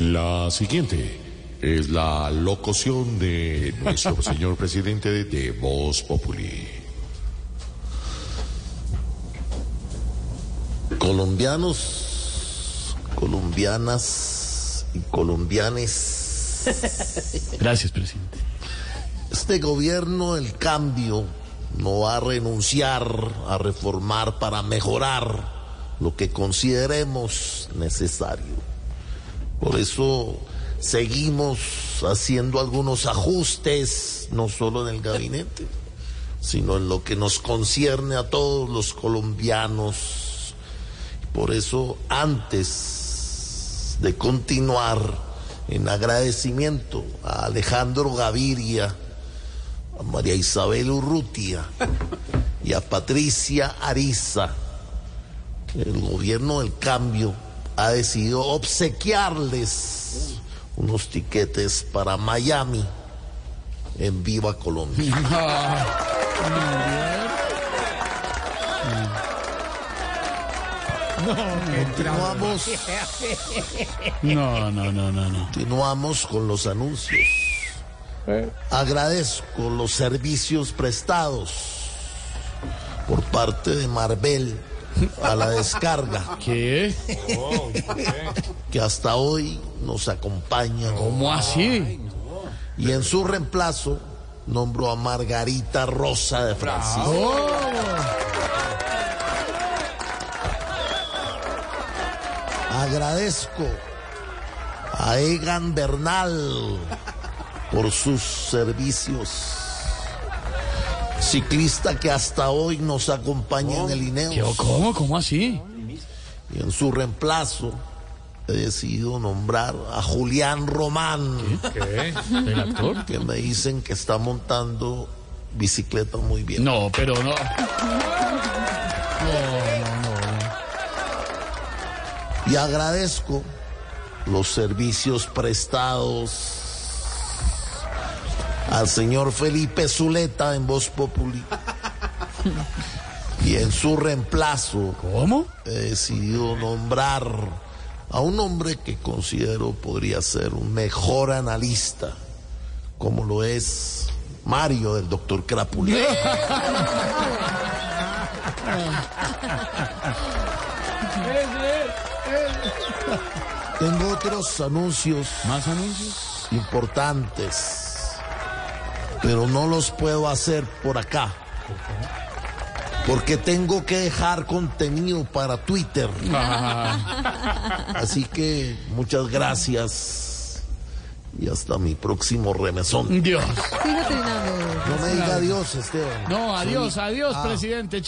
La siguiente es la locución de nuestro señor presidente de Voz Populi. Colombianos, colombianas y colombianes. Gracias, presidente. Este gobierno, el cambio, no va a renunciar a reformar para mejorar lo que consideremos necesario. Por eso seguimos haciendo algunos ajustes, no solo en el gabinete, sino en lo que nos concierne a todos los colombianos. Por eso, antes de continuar en agradecimiento a Alejandro Gaviria, a María Isabel Urrutia y a Patricia Ariza, el gobierno del cambio ha decidido obsequiarles unos tiquetes para Miami en Viva Colombia. Continuamos, No, no, no, no, no. continuamos con los anuncios. Agradezco los servicios prestados por parte de Marvel a la descarga ¿Qué? que hasta hoy nos acompañan. ¿Cómo así? Y en su reemplazo nombro a Margarita Rosa de Francisco. Oh, Agradezco a Egan Bernal por sus servicios. Ciclista que hasta hoy nos acompaña en el ¿Qué? INEO. ¿Cómo? ¿Cómo así? Y en su reemplazo he decidido nombrar a Julián Román, ¿El actor? que me dicen que está montando bicicleta muy bien. No, pero no. Y agradezco los servicios prestados al señor Felipe Zuleta en Voz Populi. Y en su reemplazo ¿Cómo? he decidido nombrar a un hombre que considero podría ser un mejor analista, como lo es Mario del doctor Crápula. Tengo otros anuncios ¿Más anuncios? importantes, pero no los puedo hacer por acá. Porque tengo que dejar contenido para Twitter. Así que muchas gracias y hasta mi próximo remesón. Dios. No me diga adiós, Esteban. No, adiós, adiós, presidente.